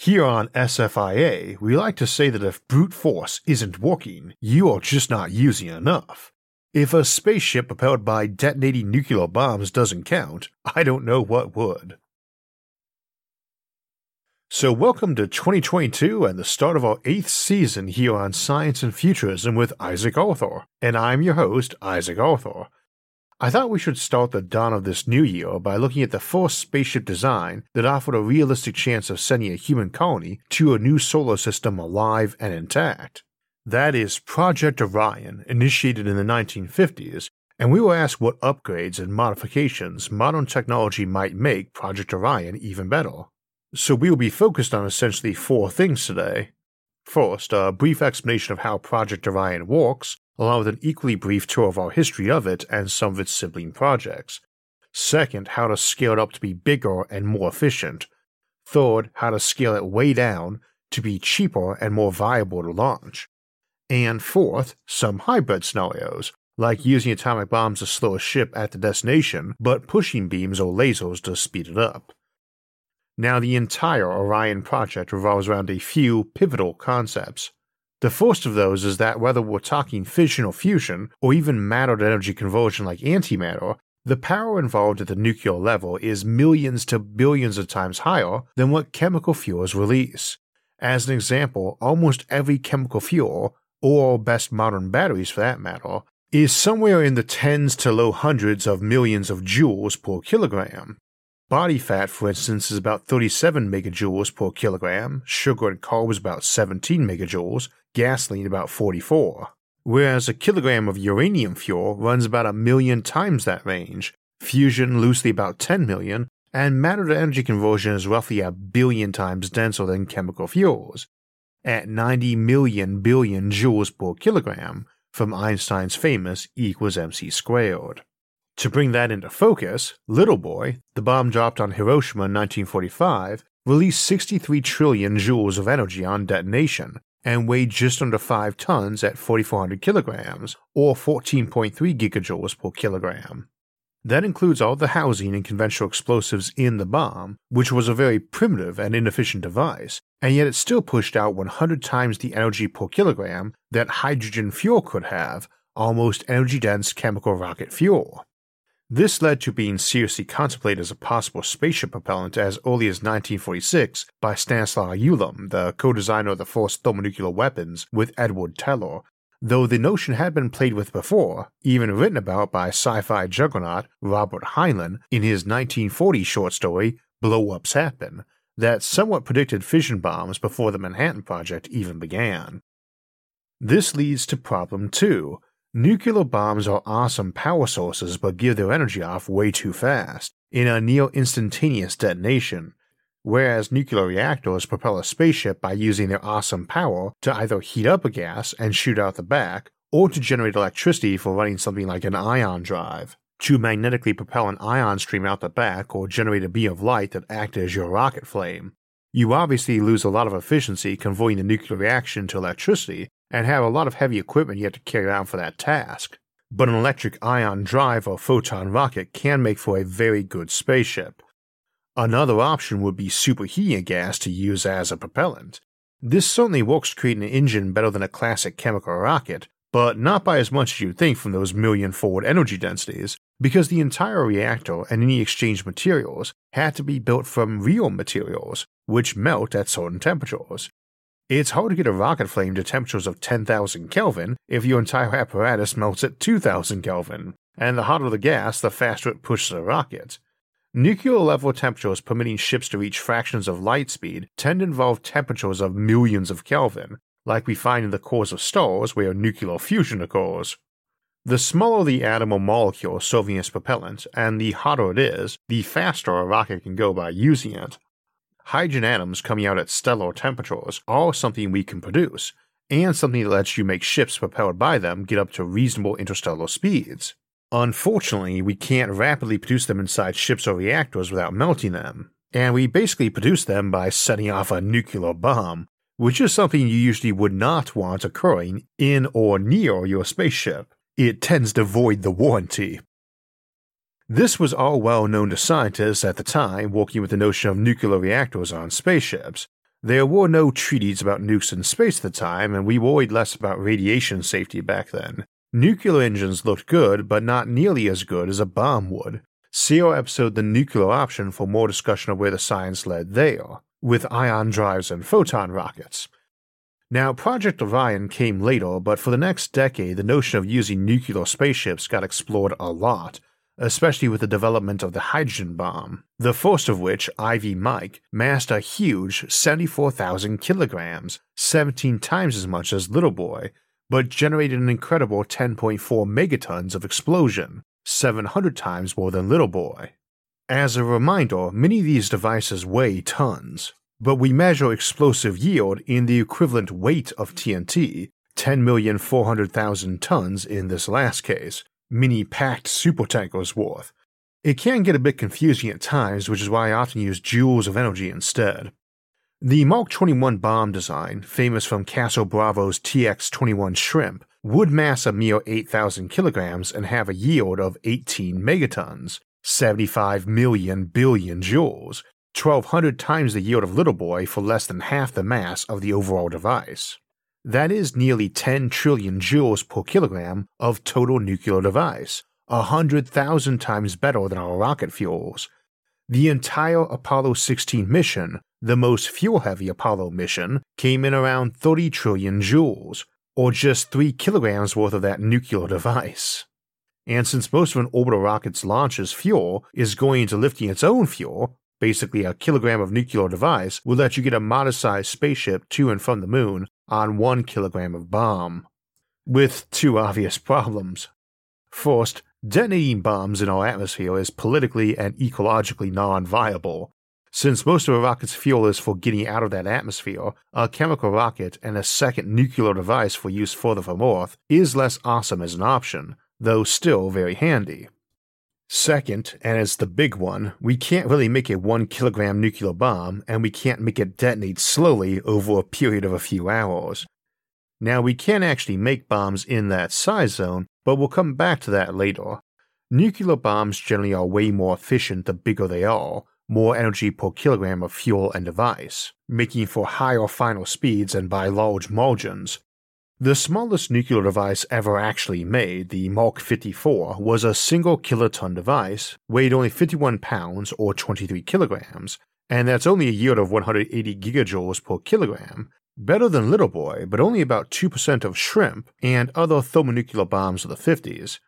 Here on SFIA, we like to say that if brute force isn't working, you are just not using enough. If a spaceship propelled by detonating nuclear bombs doesn't count, I don't know what would. So, welcome to 2022 and the start of our eighth season here on Science and Futurism with Isaac Arthur, and I'm your host, Isaac Arthur. I thought we should start the dawn of this new year by looking at the first spaceship design that offered a realistic chance of sending a human colony to a new solar system alive and intact. That is Project Orion, initiated in the 1950s, and we will ask what upgrades and modifications modern technology might make Project Orion even better. So we will be focused on essentially four things today. First, a brief explanation of how Project Orion works, along with an equally brief tour of our history of it and some of its sibling projects. Second, how to scale it up to be bigger and more efficient. Third, how to scale it way down to be cheaper and more viable to launch. And fourth, some hybrid scenarios, like using atomic bombs to slow a ship at the destination, but pushing beams or lasers to speed it up. Now, the entire Orion project revolves around a few pivotal concepts. The first of those is that whether we're talking fission or fusion, or even matter to energy conversion like antimatter, the power involved at the nuclear level is millions to billions of times higher than what chemical fuels release. As an example, almost every chemical fuel, or best modern batteries for that matter, is somewhere in the tens to low hundreds of millions of joules per kilogram. Body fat, for instance, is about 37 megajoules per kilogram, sugar and carbs about 17 megajoules, gasoline about 44. Whereas a kilogram of uranium fuel runs about a million times that range, fusion loosely about 10 million, and matter to energy conversion is roughly a billion times denser than chemical fuels, at 90 million billion joules per kilogram, from Einstein's famous E equals mc squared. To bring that into focus, Little Boy, the bomb dropped on Hiroshima in 1945, released 63 trillion joules of energy on detonation and weighed just under 5 tons at 4,400 kilograms, or 14.3 gigajoules per kilogram. That includes all the housing and conventional explosives in the bomb, which was a very primitive and inefficient device, and yet it still pushed out 100 times the energy per kilogram that hydrogen fuel could have, almost energy dense chemical rocket fuel. This led to being seriously contemplated as a possible spaceship propellant as early as 1946 by Stanislaw Ulam, the co designer of the first thermonuclear weapons with Edward Teller, though the notion had been played with before, even written about by sci fi juggernaut Robert Heinlein in his 1940 short story Blow Ups Happen, that somewhat predicted fission bombs before the Manhattan Project even began. This leads to problem 2 Nuclear bombs are awesome power sources but give their energy off way too fast, in a near instantaneous detonation, whereas nuclear reactors propel a spaceship by using their awesome power to either heat up a gas and shoot out the back, or to generate electricity for running something like an ion drive, to magnetically propel an ion stream out the back or generate a beam of light that acts as your rocket flame. You obviously lose a lot of efficiency converting the nuclear reaction to electricity, and have a lot of heavy equipment you have to carry around for that task. But an electric ion drive or photon rocket can make for a very good spaceship. Another option would be superheating gas to use as a propellant. This certainly works to create an engine better than a classic chemical rocket, but not by as much as you'd think from those million forward energy densities, because the entire reactor and any exchange materials had to be built from real materials, which melt at certain temperatures. It's hard to get a rocket flame to temperatures of 10,000 Kelvin if your entire apparatus melts at 2,000 Kelvin, and the hotter the gas, the faster it pushes a rocket. Nuclear level temperatures permitting ships to reach fractions of light speed tend to involve temperatures of millions of Kelvin, like we find in the cores of stars where nuclear fusion occurs. The smaller the atom or molecule serving as propellant, and the hotter it is, the faster a rocket can go by using it hydrogen atoms coming out at stellar temperatures are something we can produce, and something that lets you make ships propelled by them get up to reasonable interstellar speeds. Unfortunately, we can't rapidly produce them inside ships or reactors without melting them, and we basically produce them by setting off a nuclear bomb, which is something you usually would not want occurring in or near your spaceship. It tends to void the warranty. This was all well known to scientists at the time working with the notion of nuclear reactors on spaceships. There were no treaties about nukes in space at the time, and we worried less about radiation safety back then. Nuclear engines looked good, but not nearly as good as a bomb would. See our episode The Nuclear Option for more discussion of where the science led there, with ion drives and photon rockets. Now, Project Orion came later, but for the next decade, the notion of using nuclear spaceships got explored a lot, especially with the development of the hydrogen bomb, the first of which, Ivy Mike, massed a huge 74,000 kilograms, 17 times as much as Little Boy, but generated an incredible 10.4 megatons of explosion, 700 times more than Little Boy. As a reminder, many of these devices weigh tons, but we measure explosive yield in the equivalent weight of TNT, 10,400,000 tons in this last case, mini packed supertankers worth. It can get a bit confusing at times, which is why I often use joules of energy instead. The Mark 21 bomb design, famous from Castle Bravo's TX 21 shrimp, would mass a mere 8,000 kilograms and have a yield of 18 megatons, 75 million billion joules, 1,200 times the yield of Little Boy for less than half the mass of the overall device. That is nearly 10 trillion joules per kilogram of total nuclear device, 100,000 times better than our rocket fuels. The entire Apollo 16 mission the most fuel heavy Apollo mission came in around 30 trillion joules, or just 3 kilograms worth of that nuclear device. And since most of an orbital rocket's launch's fuel is going into lifting its own fuel, basically a kilogram of nuclear device will let you get a modest sized spaceship to and from the moon on 1 kilogram of bomb. With two obvious problems. First, detonating bombs in our atmosphere is politically and ecologically non viable, since most of a rocket's fuel is for getting out of that atmosphere, a chemical rocket and a second nuclear device for use further from Earth is less awesome as an option, though still very handy. Second, and it's the big one, we can't really make a 1 kilogram nuclear bomb, and we can't make it detonate slowly over a period of a few hours. Now, we can actually make bombs in that size zone, but we'll come back to that later. Nuclear bombs generally are way more efficient the bigger they are, more energy per kilogram of fuel and device, making for higher final speeds and by large margins. The smallest nuclear device ever actually made, the Mark 54, was a single kiloton device, weighed only 51 pounds or 23 kilograms, and that's only a yield of 180 gigajoules per kilogram, better than Little Boy, but only about 2% of shrimp and other thermonuclear bombs of the 50s,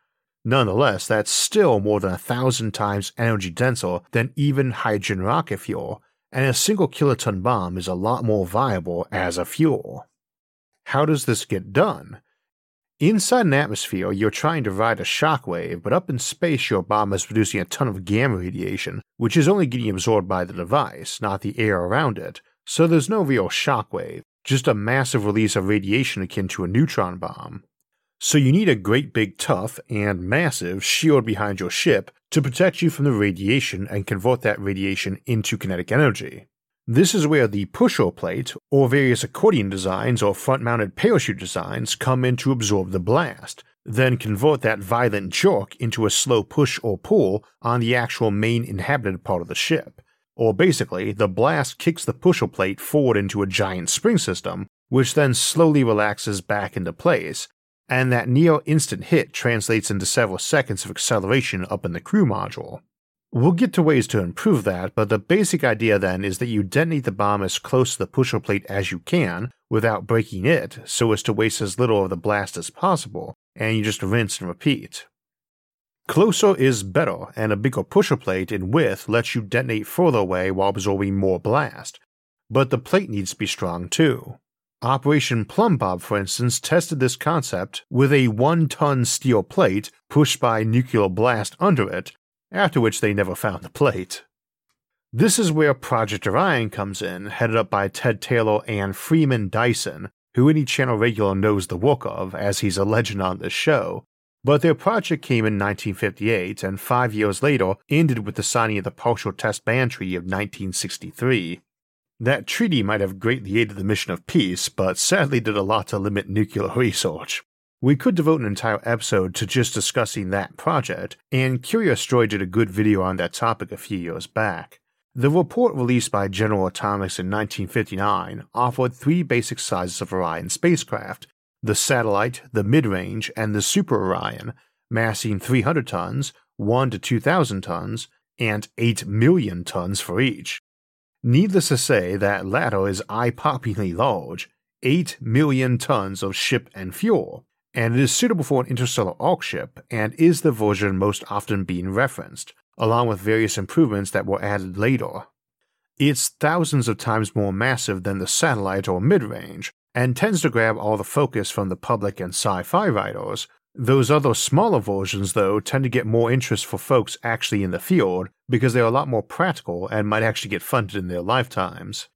Nonetheless, that's still more than a thousand times energy denser than even hydrogen rocket fuel, and a single kiloton bomb is a lot more viable as a fuel. How does this get done? Inside an atmosphere, you're trying to ride a shockwave, but up in space, your bomb is producing a ton of gamma radiation, which is only getting absorbed by the device, not the air around it, so there's no real shockwave, just a massive release of radiation akin to a neutron bomb. So you need a great big tough and massive shield behind your ship to protect you from the radiation and convert that radiation into kinetic energy. This is where the pusher plate, or various accordion designs or front mounted parachute designs come in to absorb the blast, then convert that violent jerk into a slow push or pull on the actual main inhabited part of the ship. Or basically, the blast kicks the pusher plate forward into a giant spring system, which then slowly relaxes back into place, and that near instant hit translates into several seconds of acceleration up in the crew module. We'll get to ways to improve that, but the basic idea then is that you detonate the bomb as close to the pusher plate as you can without breaking it so as to waste as little of the blast as possible, and you just rinse and repeat. Closer is better, and a bigger pusher plate in width lets you detonate further away while absorbing more blast, but the plate needs to be strong too. Operation Plumbob, Bob, for instance, tested this concept with a one ton steel plate pushed by nuclear blast under it, after which they never found the plate. This is where Project Orion comes in, headed up by Ted Taylor and Freeman Dyson, who any channel regular knows the work of, as he's a legend on this show. But their project came in 1958 and five years later ended with the signing of the Partial Test Ban Treaty of 1963. That treaty might have greatly aided the mission of peace, but sadly did a lot to limit nuclear research. We could devote an entire episode to just discussing that project, and Curious Droid did a good video on that topic a few years back. The report released by General Atomics in 1959 offered three basic sizes of Orion spacecraft the satellite, the mid range, and the Super Orion, massing 300 tons, 1 to 2,000 tons, and 8 million tons for each. Needless to say, that latter is eye poppingly large 8 million tons of ship and fuel, and it is suitable for an interstellar ark ship and is the version most often being referenced, along with various improvements that were added later. It's thousands of times more massive than the satellite or mid range, and tends to grab all the focus from the public and sci fi writers, those other smaller versions, though, tend to get more interest for folks actually in the field because they're a lot more practical and might actually get funded in their lifetimes.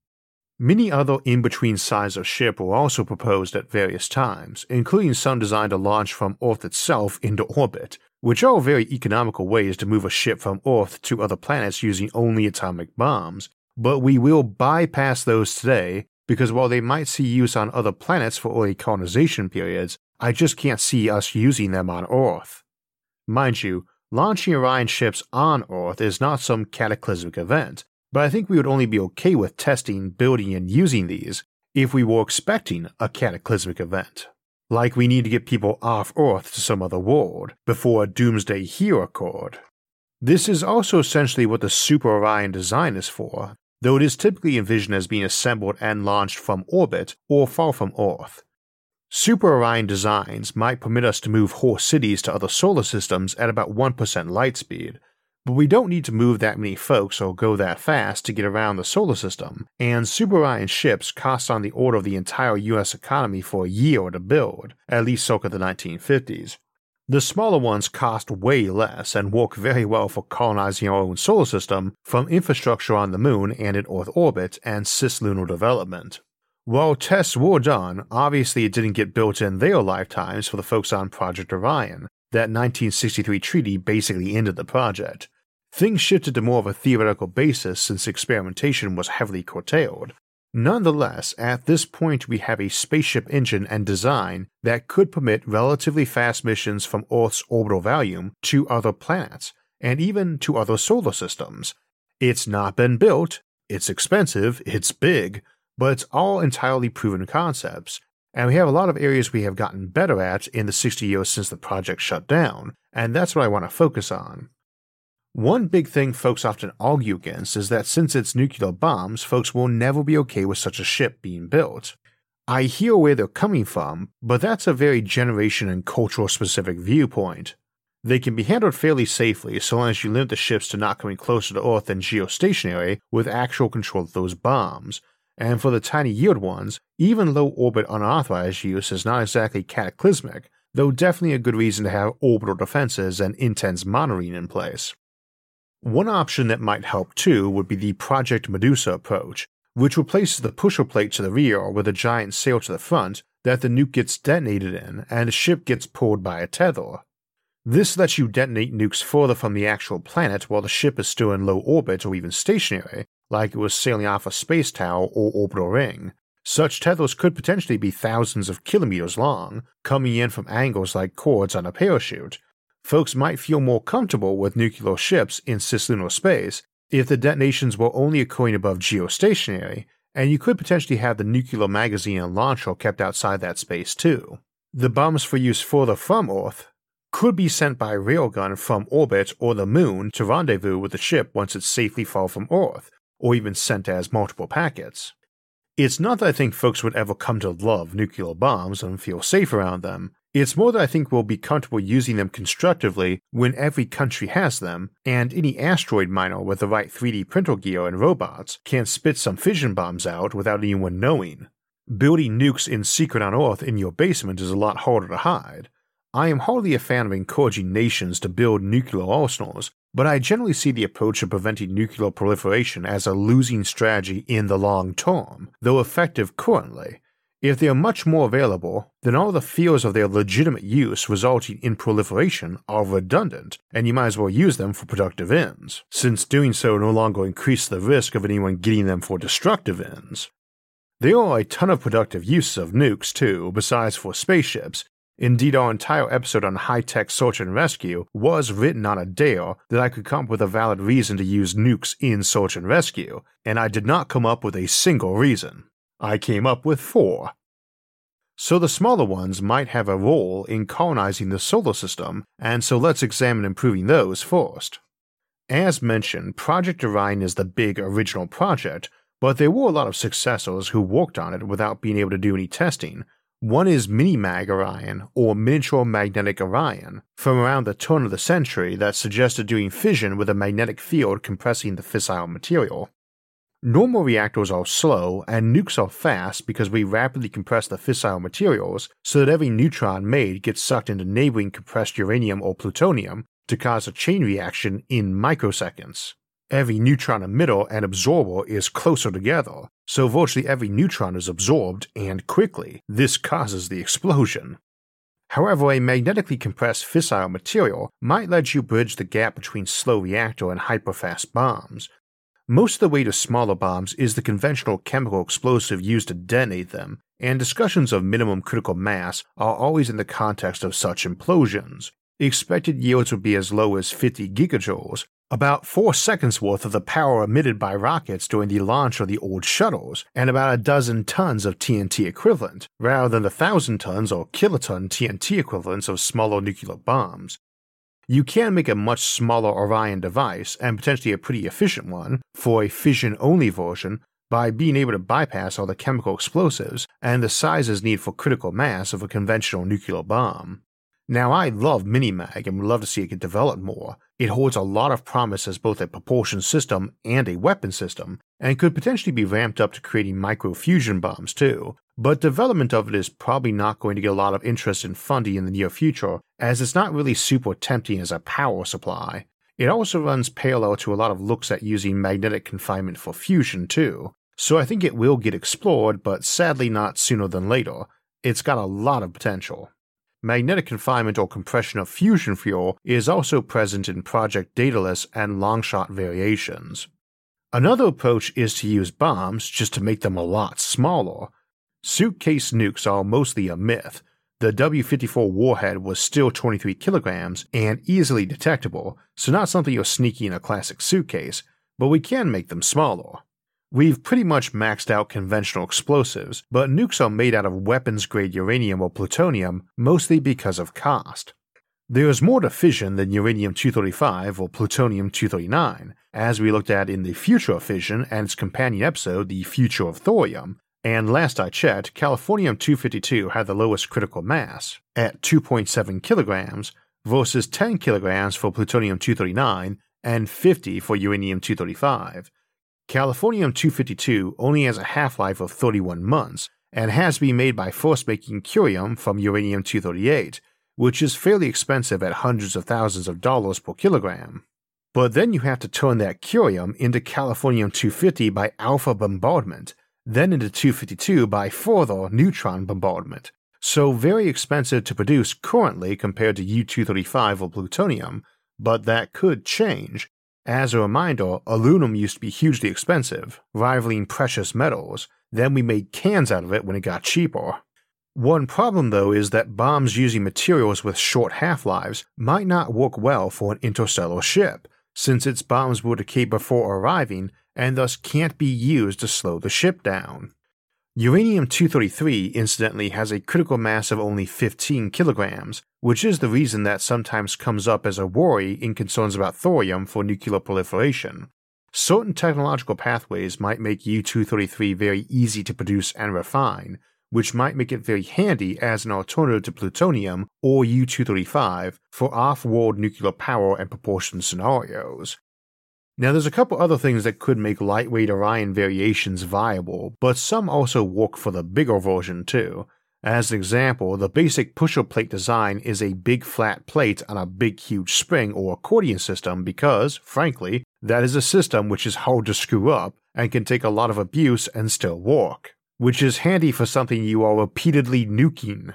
Many other in between sizes of ship were also proposed at various times, including some designed to launch from Earth itself into orbit, which are very economical ways to move a ship from Earth to other planets using only atomic bombs. But we will bypass those today because while they might see use on other planets for early colonization periods, I just can't see us using them on Earth. Mind you, launching Orion ships on Earth is not some cataclysmic event, but I think we would only be okay with testing, building, and using these if we were expecting a cataclysmic event. Like we need to get people off Earth to some other world before a doomsday here occurred. This is also essentially what the Super Orion design is for, though it is typically envisioned as being assembled and launched from orbit or far from Earth. Super Orion designs might permit us to move whole cities to other solar systems at about 1% light speed, but we don't need to move that many folks or go that fast to get around the solar system, and Super Orion ships cost on the order of the entire US economy for a year to build, at least circa the 1950s. The smaller ones cost way less and work very well for colonizing our own solar system from infrastructure on the moon and in Earth orbit and cislunar development. While tests were done, obviously it didn't get built in their lifetimes for the folks on Project Orion. That 1963 treaty basically ended the project. Things shifted to more of a theoretical basis since experimentation was heavily curtailed. Nonetheless, at this point we have a spaceship engine and design that could permit relatively fast missions from Earth's orbital volume to other planets, and even to other solar systems. It's not been built, it's expensive, it's big, but it's all entirely proven concepts, and we have a lot of areas we have gotten better at in the 60 years since the project shut down, and that's what I want to focus on. One big thing folks often argue against is that since it's nuclear bombs, folks will never be okay with such a ship being built. I hear where they're coming from, but that's a very generation and cultural specific viewpoint. They can be handled fairly safely so long as you limit the ships to not coming closer to Earth than geostationary with actual control of those bombs, and for the tiny yield ones, even low orbit unauthorized use is not exactly cataclysmic, though definitely a good reason to have orbital defenses and intense monitoring in place. One option that might help too would be the Project Medusa approach, which replaces the pusher plate to the rear with a giant sail to the front that the nuke gets detonated in and the ship gets pulled by a tether. This lets you detonate nukes further from the actual planet while the ship is still in low orbit or even stationary, like it was sailing off a space tower or orbital ring. Such tethers could potentially be thousands of kilometers long, coming in from angles like cords on a parachute. Folks might feel more comfortable with nuclear ships in cislunar space if the detonations were only occurring above geostationary, and you could potentially have the nuclear magazine and launcher kept outside that space too. The bombs for use further from Earth could be sent by railgun from orbit or the moon to rendezvous with the ship once it's safely far from Earth, or even sent as multiple packets. It's not that I think folks would ever come to love nuclear bombs and feel safe around them. It's more that I think we'll be comfortable using them constructively when every country has them, and any asteroid miner with the right 3D printer gear and robots can spit some fission bombs out without anyone knowing. Building nukes in secret on Earth in your basement is a lot harder to hide. I am hardly a fan of encouraging nations to build nuclear arsenals but I generally see the approach of preventing nuclear proliferation as a losing strategy in the long term, though effective currently. If they are much more available, then all the fields of their legitimate use resulting in proliferation are redundant, and you might as well use them for productive ends, since doing so no longer increases the risk of anyone getting them for destructive ends. There are a ton of productive uses of nukes too, besides for spaceships. Indeed, our entire episode on high tech search and rescue was written on a dare that I could come up with a valid reason to use nukes in search and rescue, and I did not come up with a single reason. I came up with four. So the smaller ones might have a role in colonizing the solar system, and so let's examine improving those first. As mentioned, Project Orion is the big original project, but there were a lot of successors who worked on it without being able to do any testing. One is Minimag Orion, or Miniature Magnetic Orion, from around the turn of the century that suggested doing fission with a magnetic field compressing the fissile material. Normal reactors are slow and nukes are fast because we rapidly compress the fissile materials so that every neutron made gets sucked into neighboring compressed uranium or plutonium to cause a chain reaction in microseconds. Every neutron emitter and absorber is closer together, so virtually every neutron is absorbed and quickly. This causes the explosion. However, a magnetically compressed fissile material might let you bridge the gap between slow reactor and hyperfast bombs, most of the way to smaller bombs is the conventional chemical explosive used to detonate them, and discussions of minimum critical mass are always in the context of such implosions. Expected yields would be as low as 50 gigajoules, about 4 seconds worth of the power emitted by rockets during the launch of the old shuttles, and about a dozen tons of TNT equivalent, rather than the thousand tons or kiloton TNT equivalents of smaller nuclear bombs. You can make a much smaller Orion device, and potentially a pretty efficient one, for a fission only version by being able to bypass all the chemical explosives and the sizes needed for critical mass of a conventional nuclear bomb. Now, I love Minimag and would love to see it get developed more. It holds a lot of promise as both a propulsion system and a weapon system, and could potentially be ramped up to creating microfusion bombs too, but development of it is probably not going to get a lot of interest and funding in the near future, as it's not really super tempting as a power supply. It also runs parallel to a lot of looks at using magnetic confinement for fusion too, so I think it will get explored, but sadly not sooner than later. It's got a lot of potential. Magnetic confinement or compression of fusion fuel is also present in Project Daedalus and Longshot variations. Another approach is to use bombs just to make them a lot smaller. Suitcase nukes are mostly a myth. The W 54 warhead was still 23 kilograms and easily detectable, so not something you'll sneaky in a classic suitcase, but we can make them smaller. We've pretty much maxed out conventional explosives, but nukes are made out of weapons grade uranium or plutonium mostly because of cost. There is more to fission than uranium 235 or plutonium 239, as we looked at in the future of fission and its companion episode, The Future of Thorium, and last I checked, Californium 252 had the lowest critical mass, at 2.7 kilograms, versus 10 kilograms for plutonium 239 and 50 for uranium 235, Californium 252 only has a half life of 31 months and has been made by first making curium from uranium 238, which is fairly expensive at hundreds of thousands of dollars per kilogram. But then you have to turn that curium into Californium 250 by alpha bombardment, then into 252 by further neutron bombardment. So very expensive to produce currently compared to U235 or plutonium, but that could change as a reminder, aluminum used to be hugely expensive, rivaling precious metals, then we made cans out of it when it got cheaper. One problem though is that bombs using materials with short half lives might not work well for an interstellar ship, since its bombs will decay before arriving and thus can't be used to slow the ship down. Uranium 233, incidentally, has a critical mass of only 15 kilograms, which is the reason that sometimes comes up as a worry in concerns about thorium for nuclear proliferation. Certain technological pathways might make U 233 very easy to produce and refine, which might make it very handy as an alternative to plutonium or U 235 for off world nuclear power and propulsion scenarios. Now, there's a couple other things that could make lightweight Orion variations viable, but some also work for the bigger version too. As an example, the basic pusher plate design is a big flat plate on a big huge spring or accordion system because, frankly, that is a system which is hard to screw up and can take a lot of abuse and still work. which is handy for something you are repeatedly nuking.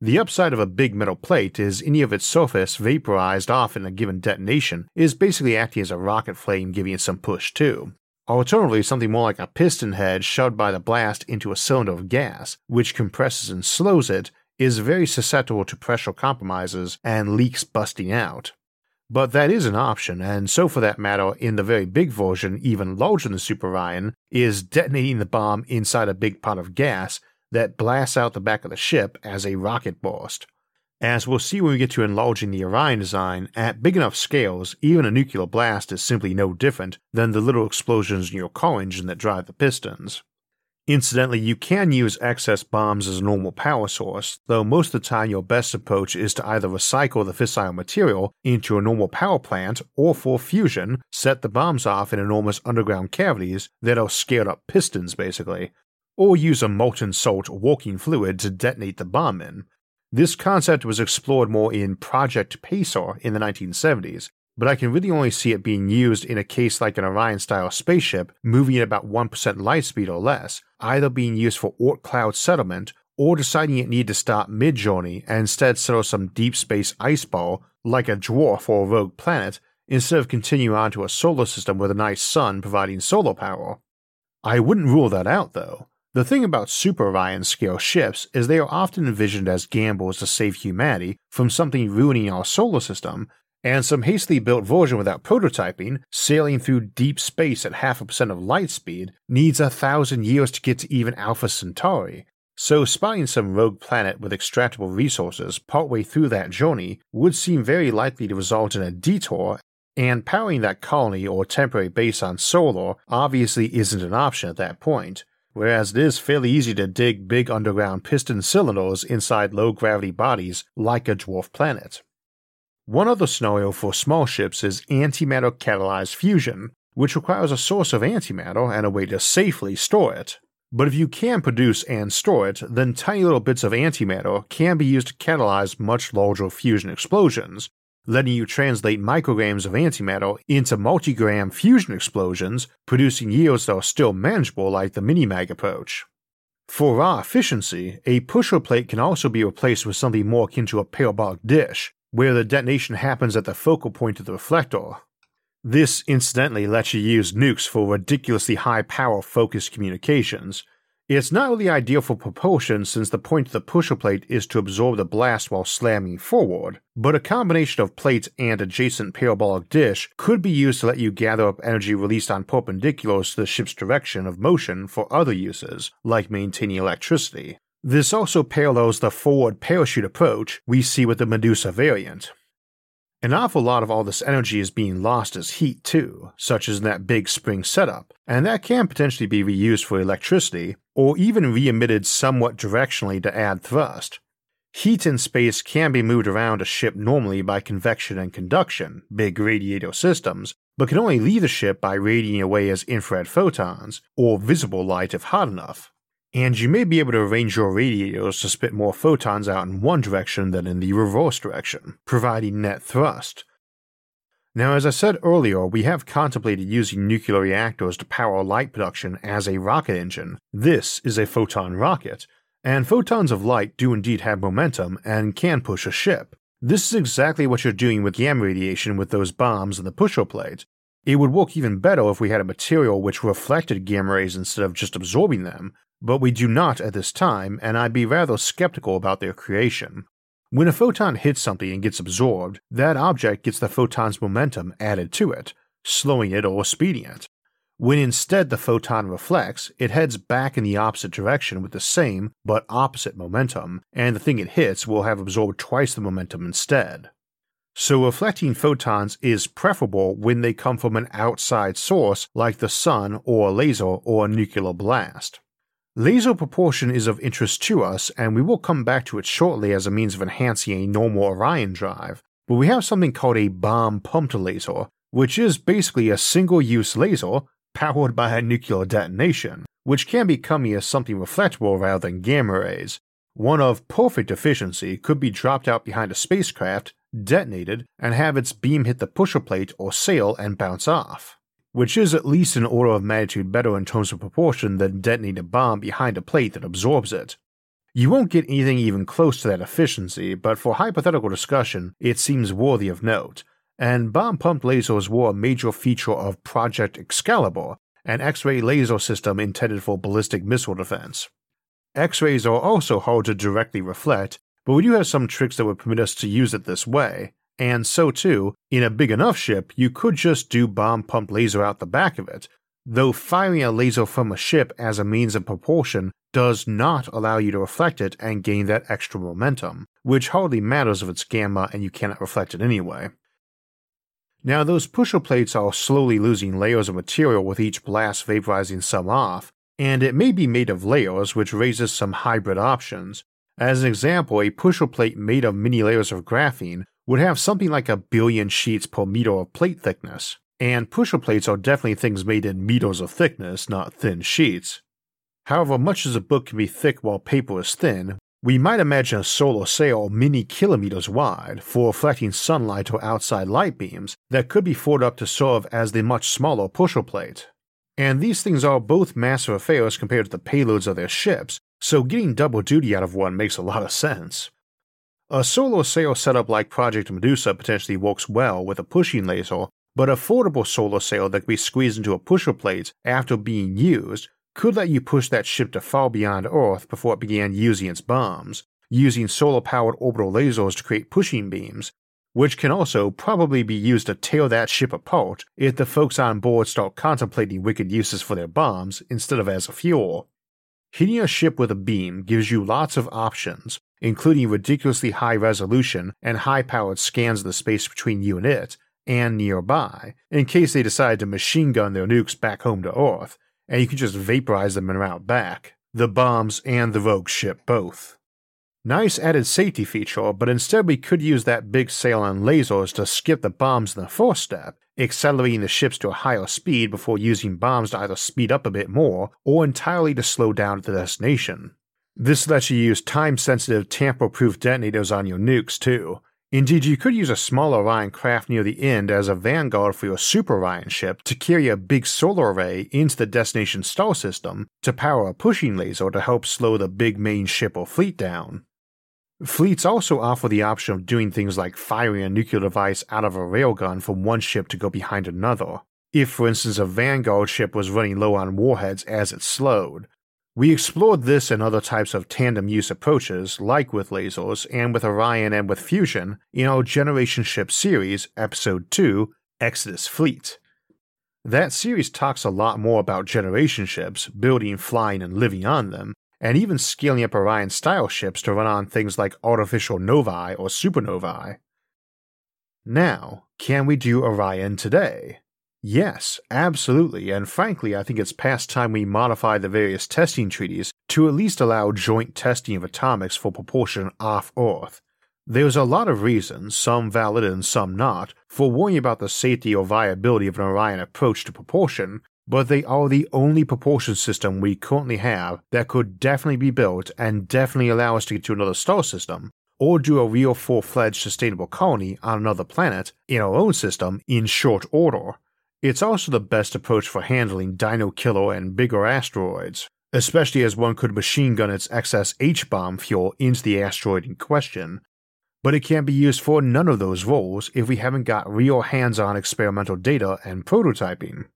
The upside of a big metal plate is any of its surface vaporized off in a given detonation is basically acting as a rocket flame giving it some push too. Alternatively, something more like a piston head shoved by the blast into a cylinder of gas, which compresses and slows it, is very susceptible to pressure compromises and leaks busting out. But that is an option, and so for that matter, in the very big version, even larger than Super Orion, is detonating the bomb inside a big pot of gas that blasts out the back of the ship as a rocket burst. As we'll see when we get to enlarging the Orion design, at big enough scales, even a nuclear blast is simply no different than the little explosions in your car engine that drive the pistons. Incidentally, you can use excess bombs as a normal power source, though most of the time your best approach is to either recycle the fissile material into a normal power plant or for fusion, set the bombs off in enormous underground cavities that are scaled up pistons basically, or use a molten salt walking fluid to detonate the bomb in. This concept was explored more in Project Pacer in the 1970s, but I can really only see it being used in a case like an Orion style spaceship moving at about 1% light speed or less, either being used for Oort cloud settlement or deciding it needed to stop mid journey and instead settle some deep space ice ball like a dwarf or a rogue planet instead of continuing on to a solar system with a nice sun providing solar power. I wouldn't rule that out though. The thing about Super Orion scale ships is they are often envisioned as gambles to save humanity from something ruining our solar system and some hastily built version without prototyping, sailing through deep space at half a percent of light speed, needs a thousand years to get to even Alpha Centauri. So, spotting some rogue planet with extractable resources partway through that journey would seem very likely to result in a detour, and powering that colony or temporary base on Solar obviously isn't an option at that point, whereas it is fairly easy to dig big underground piston cylinders inside low gravity bodies like a dwarf planet. One other scenario for small ships is antimatter catalyzed fusion, which requires a source of antimatter and a way to safely store it. But if you can produce and store it, then tiny little bits of antimatter can be used to catalyze much larger fusion explosions, letting you translate micrograms of antimatter into multigram fusion explosions, producing yields that are still manageable like the Minimag approach. For raw efficiency, a pusher plate can also be replaced with something more akin to a parabolic dish, where the detonation happens at the focal point of the reflector. This incidentally lets you use nukes for ridiculously high power focused communications. It's not really ideal for propulsion since the point of the pusher plate is to absorb the blast while slamming forward, but a combination of plates and adjacent parabolic dish could be used to let you gather up energy released on perpendiculars to the ship's direction of motion for other uses, like maintaining electricity. This also parallels the forward parachute approach we see with the Medusa variant. An awful lot of all this energy is being lost as heat too, such as in that big spring setup, and that can potentially be reused for electricity, or even re-emitted somewhat directionally to add thrust. Heat in space can be moved around a ship normally by convection and conduction, big radiator systems, but can only leave the ship by radiating away as infrared photons, or visible light if hot enough and you may be able to arrange your radiators to spit more photons out in one direction than in the reverse direction, providing net thrust. Now, as I said earlier, we have contemplated using nuclear reactors to power light production as a rocket engine. This is a photon rocket, and photons of light do indeed have momentum and can push a ship. This is exactly what you're doing with gamma radiation with those bombs and the pusher plate. It would work even better if we had a material which reflected gamma rays instead of just absorbing them, but we do not at this time, and I'd be rather skeptical about their creation. When a photon hits something and gets absorbed, that object gets the photon's momentum added to it, slowing it or speeding it. When instead the photon reflects, it heads back in the opposite direction with the same but opposite momentum, and the thing it hits will have absorbed twice the momentum instead. So reflecting photons is preferable when they come from an outside source like the sun or a laser or a nuclear blast. Laser propulsion is of interest to us, and we will come back to it shortly as a means of enhancing a normal Orion drive, but we have something called a bomb pumped laser, which is basically a single use laser powered by a nuclear detonation, which can be coming as something reflectable rather than gamma rays. One of perfect efficiency could be dropped out behind a spacecraft, detonated, and have its beam hit the pusher plate or sail and bounce off. Which is at least an order of magnitude better in terms of propulsion than detonating a bomb behind a plate that absorbs it. You won't get anything even close to that efficiency, but for hypothetical discussion, it seems worthy of note, and bomb pumped lasers were a major feature of Project Excalibur, an X ray laser system intended for ballistic missile defense. X rays are also hard to directly reflect, but we do have some tricks that would permit us to use it this way, and so too, in a big enough ship, you could just do bomb pump laser out the back of it, though firing a laser from a ship as a means of propulsion does not allow you to reflect it and gain that extra momentum, which hardly matters if it's gamma and you cannot reflect it anyway. Now, those pusher plates are slowly losing layers of material with each blast vaporizing some off, and it may be made of layers, which raises some hybrid options. As an example, a pusher plate made of many layers of graphene would have something like a billion sheets per meter of plate thickness, and pusher plates are definitely things made in meters of thickness, not thin sheets. However, much as a book can be thick while paper is thin, we might imagine a solar sail many kilometers wide for reflecting sunlight or outside light beams that could be folded up to serve as the much smaller pusher plate. And these things are both massive affairs compared to the payloads of their ships, so getting double duty out of one makes a lot of sense. A solar sail setup like Project Medusa potentially works well with a pushing laser, but a foldable solar sail that can be squeezed into a pusher plate after being used could let you push that ship to far beyond Earth before it began using its bombs, using solar powered orbital lasers to create pushing beams, which can also probably be used to tear that ship apart if the folks on board start contemplating wicked uses for their bombs instead of as a fuel. Hitting a ship with a beam gives you lots of options, including ridiculously high resolution and high powered scans of the space between you and it, and nearby, in case they decide to machine gun their nukes back home to Earth, and you can just vaporize them and route back. The bombs and the rogue ship both. Nice added safety feature, but instead we could use that big sail and lasers to skip the bombs in the first step, accelerating the ships to a higher speed before using bombs to either speed up a bit more or entirely to slow down at the destination. This lets you use time sensitive tamper proof detonators on your nukes too, Indeed, you could use a smaller Orion craft near the end as a vanguard for your Super Orion ship to carry a big solar array into the destination star system to power a pushing laser to help slow the big main ship or fleet down. Fleets also offer the option of doing things like firing a nuclear device out of a railgun from one ship to go behind another. If, for instance, a Vanguard ship was running low on warheads as it slowed, we explored this and other types of tandem use approaches, like with lasers and with Orion and with Fusion, in our Generation Ship series, Episode 2 Exodus Fleet. That series talks a lot more about generation ships, building, flying, and living on them, and even scaling up Orion style ships to run on things like artificial novae or supernovae. Now, can we do Orion today? Yes, absolutely, and frankly, I think it's past time we modify the various testing treaties to at least allow joint testing of atomics for propulsion off Earth. There's a lot of reasons, some valid and some not, for worrying about the safety or viability of an Orion approach to propulsion, but they are the only propulsion system we currently have that could definitely be built and definitely allow us to get to another star system, or do a real full fledged sustainable colony on another planet in our own system in short order. It's also the best approach for handling Dino Killer and bigger asteroids, especially as one could machine gun its excess H bomb fuel into the asteroid in question. But it can't be used for none of those roles if we haven't got real hands on experimental data and prototyping.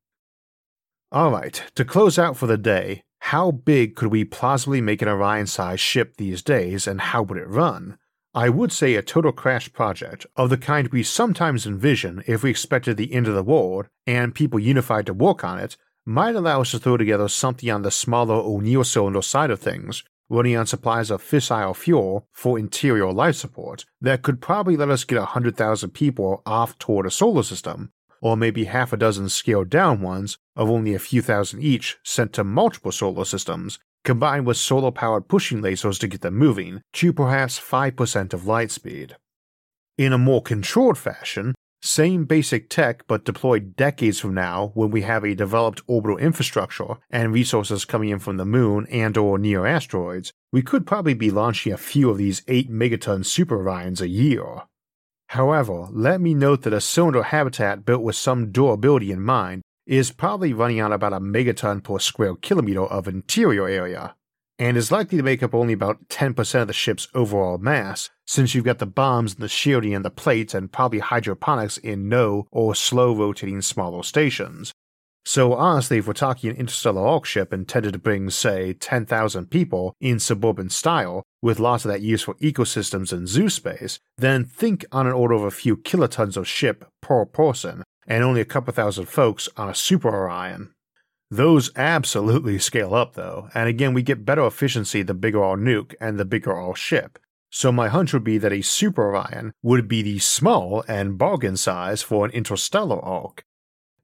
Alright, to close out for the day, how big could we plausibly make an Orion sized ship these days and how would it run? I would say a total crash project of the kind we sometimes envision if we expected the end of the world and people unified to work on it might allow us to throw together something on the smaller O'Neill cylinder side of things, running on supplies of fissile fuel for interior life support that could probably let us get 100,000 people off toward a solar system, or maybe half a dozen scaled down ones of only a few thousand each sent to multiple solar systems combined with solar powered pushing lasers to get them moving to perhaps 5% of light speed. In a more controlled fashion, same basic tech but deployed decades from now when we have a developed orbital infrastructure and resources coming in from the moon and or near asteroids, we could probably be launching a few of these 8 megaton super Orions a year. However, let me note that a cylinder habitat built with some durability in mind is probably running on about a megaton per square kilometer of interior area, and is likely to make up only about 10% of the ship's overall mass, since you've got the bombs and the shielding and the plates and probably hydroponics in no or slow rotating smaller stations. So honestly, if we're talking an interstellar ark ship intended to bring, say, 10,000 people in suburban style, with lots of that used for ecosystems and zoo space, then think on an order of a few kilotons of ship per person, and only a couple thousand folks on a Super Orion. Those absolutely scale up though, and again we get better efficiency the bigger our nuke and the bigger our ship. So my hunch would be that a Super Orion would be the small and bargain size for an interstellar ark.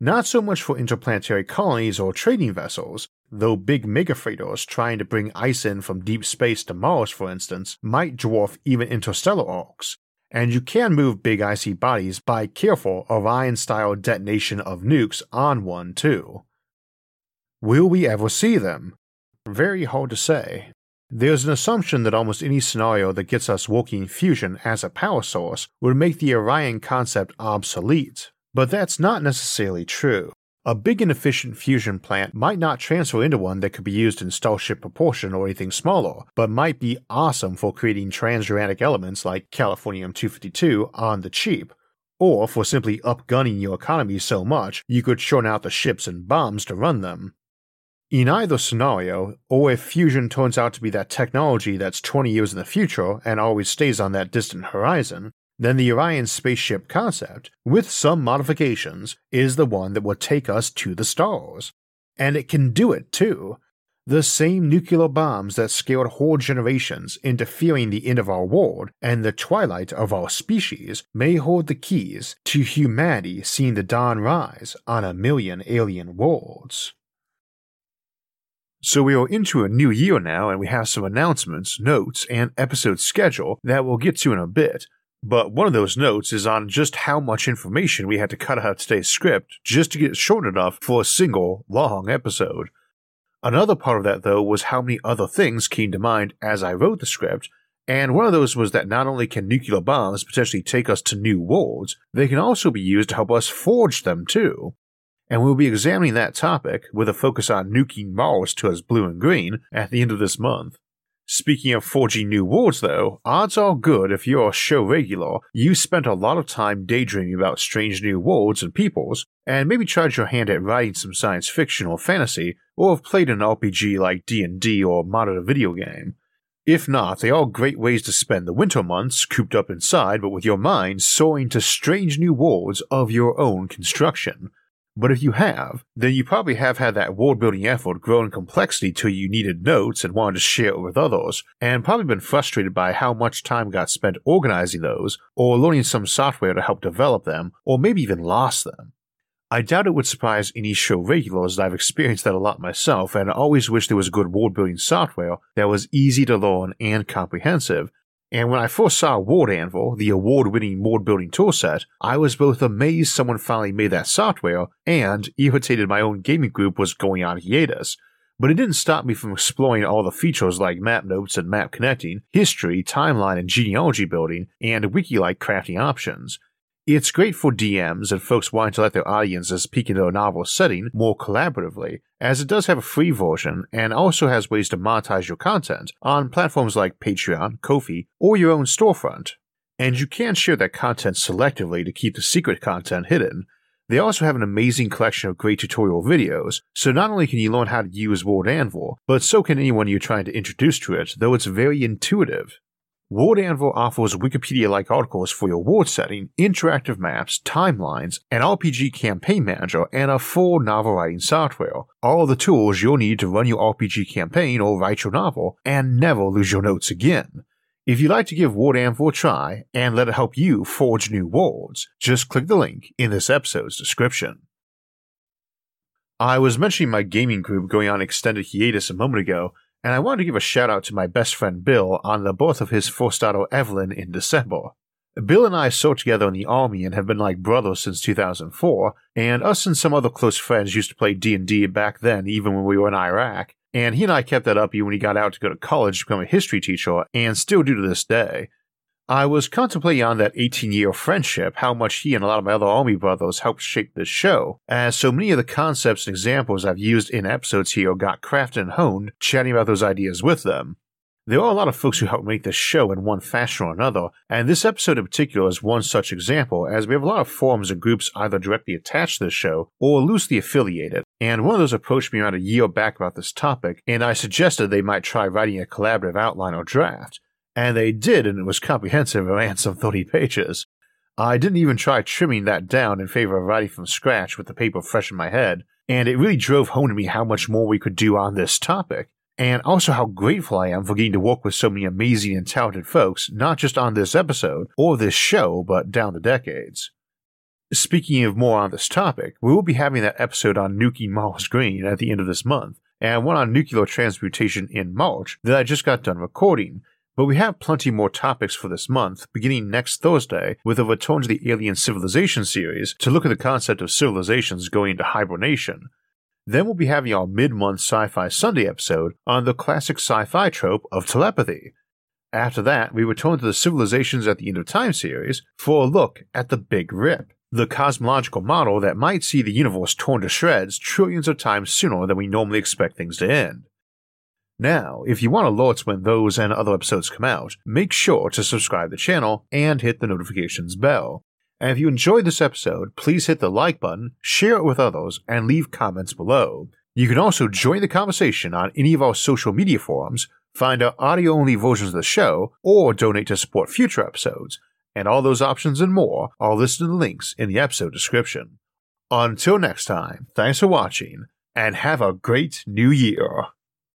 Not so much for interplanetary colonies or trading vessels, though big megafreighters trying to bring ice in from deep space to Mars, for instance, might dwarf even interstellar arks, and you can move big icy bodies by careful Orion style detonation of nukes on one too. Will we ever see them? Very hard to say. There's an assumption that almost any scenario that gets us working fusion as a power source would make the Orion concept obsolete, but that's not necessarily true. A big and efficient fusion plant might not transfer into one that could be used in Starship propulsion or anything smaller, but might be awesome for creating transuranic elements like Californium 252 on the cheap, or for simply upgunning your economy so much you could churn out the ships and bombs to run them. In either scenario, or if fusion turns out to be that technology that's 20 years in the future and always stays on that distant horizon, then the Orion spaceship concept, with some modifications, is the one that will take us to the stars. And it can do it too. The same nuclear bombs that scared whole generations into fearing the end of our world and the twilight of our species may hold the keys to humanity seeing the dawn rise on a million alien worlds. So we are into a new year now, and we have some announcements, notes, and episode schedule that we'll get to in a bit. But one of those notes is on just how much information we had to cut out of today's script just to get it short enough for a single long episode. Another part of that, though, was how many other things came to mind as I wrote the script, and one of those was that not only can nuclear bombs potentially take us to new worlds, they can also be used to help us forge them too. And we'll be examining that topic with a focus on nuking Mars to us blue and green at the end of this month. Speaking of forging new worlds, though, odds are good if you're a show regular, you spent a lot of time daydreaming about strange new worlds and peoples, and maybe tried your hand at writing some science fiction or fantasy, or have played an RPG like D&D or modded a video game. If not, they are great ways to spend the winter months cooped up inside, but with your mind soaring to strange new worlds of your own construction. But if you have, then you probably have had that world building effort grow in complexity till you needed notes and wanted to share it with others, and probably been frustrated by how much time got spent organizing those, or learning some software to help develop them, or maybe even lost them. I doubt it would surprise any show regulars that I've experienced that a lot myself, and always wish there was good world building software that was easy to learn and comprehensive, and when I first saw World Anvil, the award winning world building toolset, I was both amazed someone finally made that software and irritated my own gaming group was going on hiatus. But it didn't stop me from exploring all the features like map notes and map connecting, history, timeline, and genealogy building, and wiki like crafting options. It's great for DMs and folks wanting to let their audiences peek into a novel setting more collaboratively, as it does have a free version and also has ways to monetize your content on platforms like Patreon, Ko-fi, or your own storefront. And you can share that content selectively to keep the secret content hidden. They also have an amazing collection of great tutorial videos, so not only can you learn how to use World Anvil, but so can anyone you're trying to introduce to it, though it's very intuitive. World Anvil offers Wikipedia like articles for your world setting, interactive maps, timelines, an RPG campaign manager, and a full novel writing software. All the tools you'll need to run your RPG campaign or write your novel, and never lose your notes again. If you'd like to give World Anvil a try and let it help you forge new worlds, just click the link in this episode's description. I was mentioning my gaming group going on extended hiatus a moment ago, and I wanted to give a shout out to my best friend Bill on the birth of his first daughter Evelyn in December. Bill and I served together in the army and have been like brothers since 2004, and us and some other close friends used to play D&D back then even when we were in Iraq, and he and I kept that up even when he got out to go to college to become a history teacher, and still do to this day. I was contemplating on that 18 year friendship, how much he and a lot of my other Army brothers helped shape this show, as so many of the concepts and examples I've used in episodes here got crafted and honed, chatting about those ideas with them. There are a lot of folks who helped make this show in one fashion or another, and this episode in particular is one such example, as we have a lot of forums and groups either directly attached to this show or loosely affiliated. And one of those approached me around a year back about this topic, and I suggested they might try writing a collaborative outline or draft. And they did, and it was comprehensive and some 30 pages. I didn't even try trimming that down in favor of writing from scratch with the paper fresh in my head, and it really drove home to me how much more we could do on this topic, and also how grateful I am for getting to work with so many amazing and talented folks, not just on this episode or this show, but down the decades. Speaking of more on this topic, we will be having that episode on nuking Mars Green at the end of this month, and one on nuclear transmutation in March that I just got done recording, but we have plenty more topics for this month, beginning next Thursday with a return to the Alien Civilization series to look at the concept of civilizations going into hibernation. Then we'll be having our mid month Sci Fi Sunday episode on the classic sci fi trope of telepathy. After that, we return to the Civilizations at the End of Time series for a look at the Big Rip, the cosmological model that might see the universe torn to shreds trillions of times sooner than we normally expect things to end. Now, if you want alerts when those and other episodes come out, make sure to subscribe to the channel and hit the notifications bell. And if you enjoyed this episode, please hit the like button, share it with others, and leave comments below. You can also join the conversation on any of our social media forums, find our audio only versions of the show, or donate to support future episodes. And all those options and more are listed in the links in the episode description. Until next time, thanks for watching, and have a great new year.